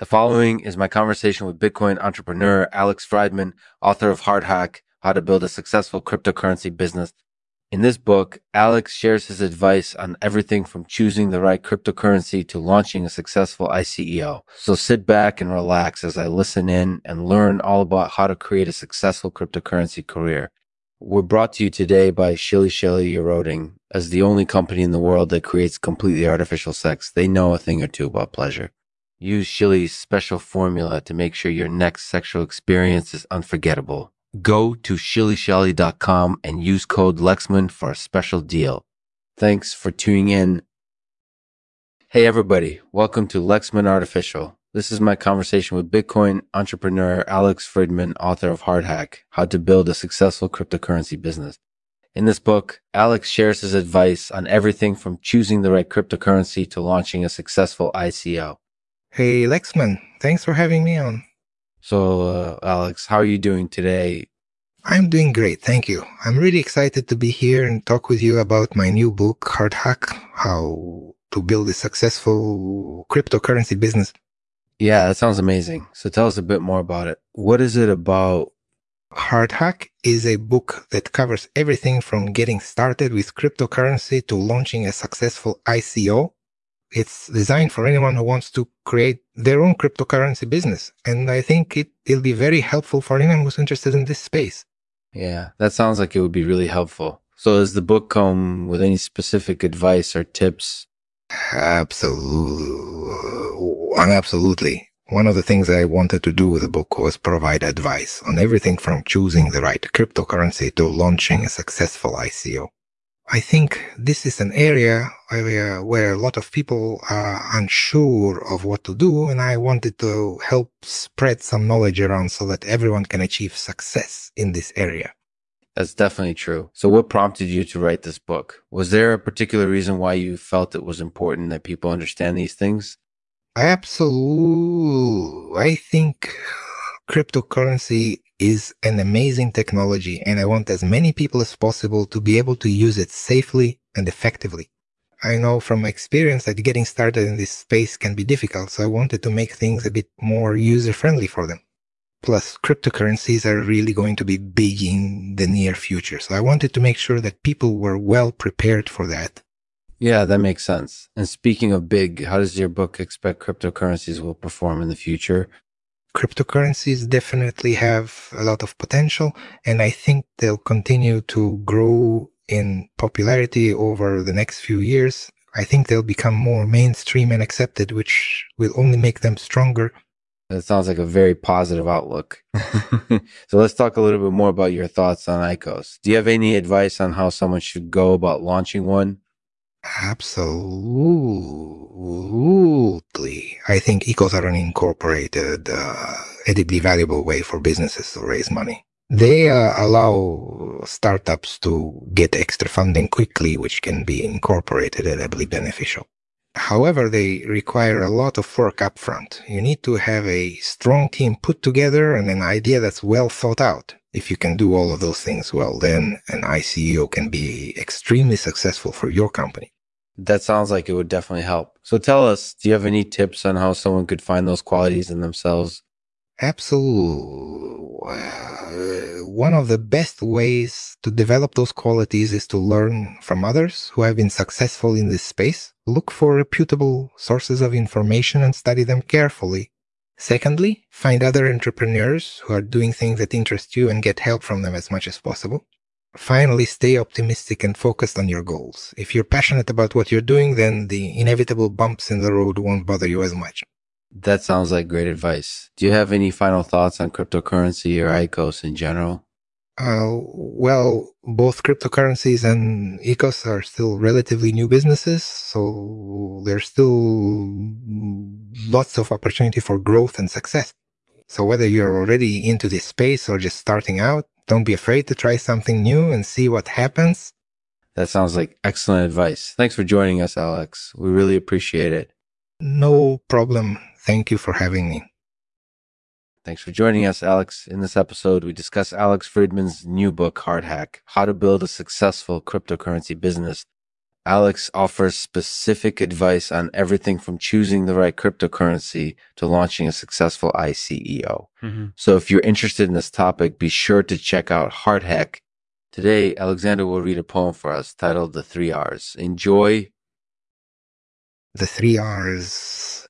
The following is my conversation with Bitcoin entrepreneur Alex Fridman, author of Hardhack How to Build a Successful Cryptocurrency Business. In this book, Alex shares his advice on everything from choosing the right cryptocurrency to launching a successful ICO. So sit back and relax as I listen in and learn all about how to create a successful cryptocurrency career. We're brought to you today by Shilly Shilly Eroding. As the only company in the world that creates completely artificial sex, they know a thing or two about pleasure. Use Shilly's special formula to make sure your next sexual experience is unforgettable. Go to shillyshelly.com and use code Lexman for a special deal. Thanks for tuning in. Hey everybody, welcome to Lexman Artificial. This is my conversation with Bitcoin entrepreneur Alex Fridman, author of Hardhack, How to Build a Successful Cryptocurrency Business. In this book, Alex shares his advice on everything from choosing the right cryptocurrency to launching a successful ICO. Hey Lexman, thanks for having me on. So, uh, Alex, how are you doing today? I'm doing great, thank you. I'm really excited to be here and talk with you about my new book, Hardhack How to Build a Successful Cryptocurrency Business. Yeah, that sounds amazing. So, tell us a bit more about it. What is it about? Hardhack is a book that covers everything from getting started with cryptocurrency to launching a successful ICO it's designed for anyone who wants to create their own cryptocurrency business. And I think it, it'll be very helpful for anyone who's interested in this space. Yeah, that sounds like it would be really helpful. So does the book come with any specific advice or tips? Absolutely. Absolutely. One of the things I wanted to do with the book was provide advice on everything from choosing the right cryptocurrency to launching a successful ICO. I think this is an area where, where a lot of people are unsure of what to do, and I wanted to help spread some knowledge around so that everyone can achieve success in this area. That's definitely true. So, what prompted you to write this book? Was there a particular reason why you felt it was important that people understand these things? Absolutely. I think cryptocurrency is an amazing technology and I want as many people as possible to be able to use it safely and effectively. I know from experience that getting started in this space can be difficult, so I wanted to make things a bit more user friendly for them. Plus, cryptocurrencies are really going to be big in the near future, so I wanted to make sure that people were well prepared for that. Yeah, that makes sense. And speaking of big, how does your book expect cryptocurrencies will perform in the future? Cryptocurrencies definitely have a lot of potential, and I think they'll continue to grow in popularity over the next few years. I think they'll become more mainstream and accepted, which will only make them stronger. That sounds like a very positive outlook. so let's talk a little bit more about your thoughts on ICOs. Do you have any advice on how someone should go about launching one? Absolutely. I think ICOs are an incorporated, uh, edibly valuable way for businesses to raise money. They uh, allow startups to get extra funding quickly, which can be incorporated edibly beneficial. However, they require a lot of work upfront. You need to have a strong team put together and an idea that's well thought out. If you can do all of those things well, then an ICO can be extremely successful for your company. That sounds like it would definitely help. So tell us, do you have any tips on how someone could find those qualities in themselves? Absolutely. One of the best ways to develop those qualities is to learn from others who have been successful in this space. Look for reputable sources of information and study them carefully. Secondly, find other entrepreneurs who are doing things that interest you and get help from them as much as possible. Finally, stay optimistic and focused on your goals. If you're passionate about what you're doing, then the inevitable bumps in the road won't bother you as much. That sounds like great advice. Do you have any final thoughts on cryptocurrency or ICOs in general? Uh, well, both cryptocurrencies and ICOs are still relatively new businesses, so there's still lots of opportunity for growth and success. So whether you're already into this space or just starting out, don't be afraid to try something new and see what happens. That sounds like excellent advice. Thanks for joining us, Alex. We really appreciate it. No problem. Thank you for having me. Thanks for joining us, Alex. In this episode, we discuss Alex Fridman's new book, Hardhack How to Build a Successful Cryptocurrency Business. Alex offers specific advice on everything from choosing the right cryptocurrency to launching a successful ICO. Mm-hmm. So if you're interested in this topic, be sure to check out Hardhack. Today, Alexander will read a poem for us titled The Three R's. Enjoy. The three R's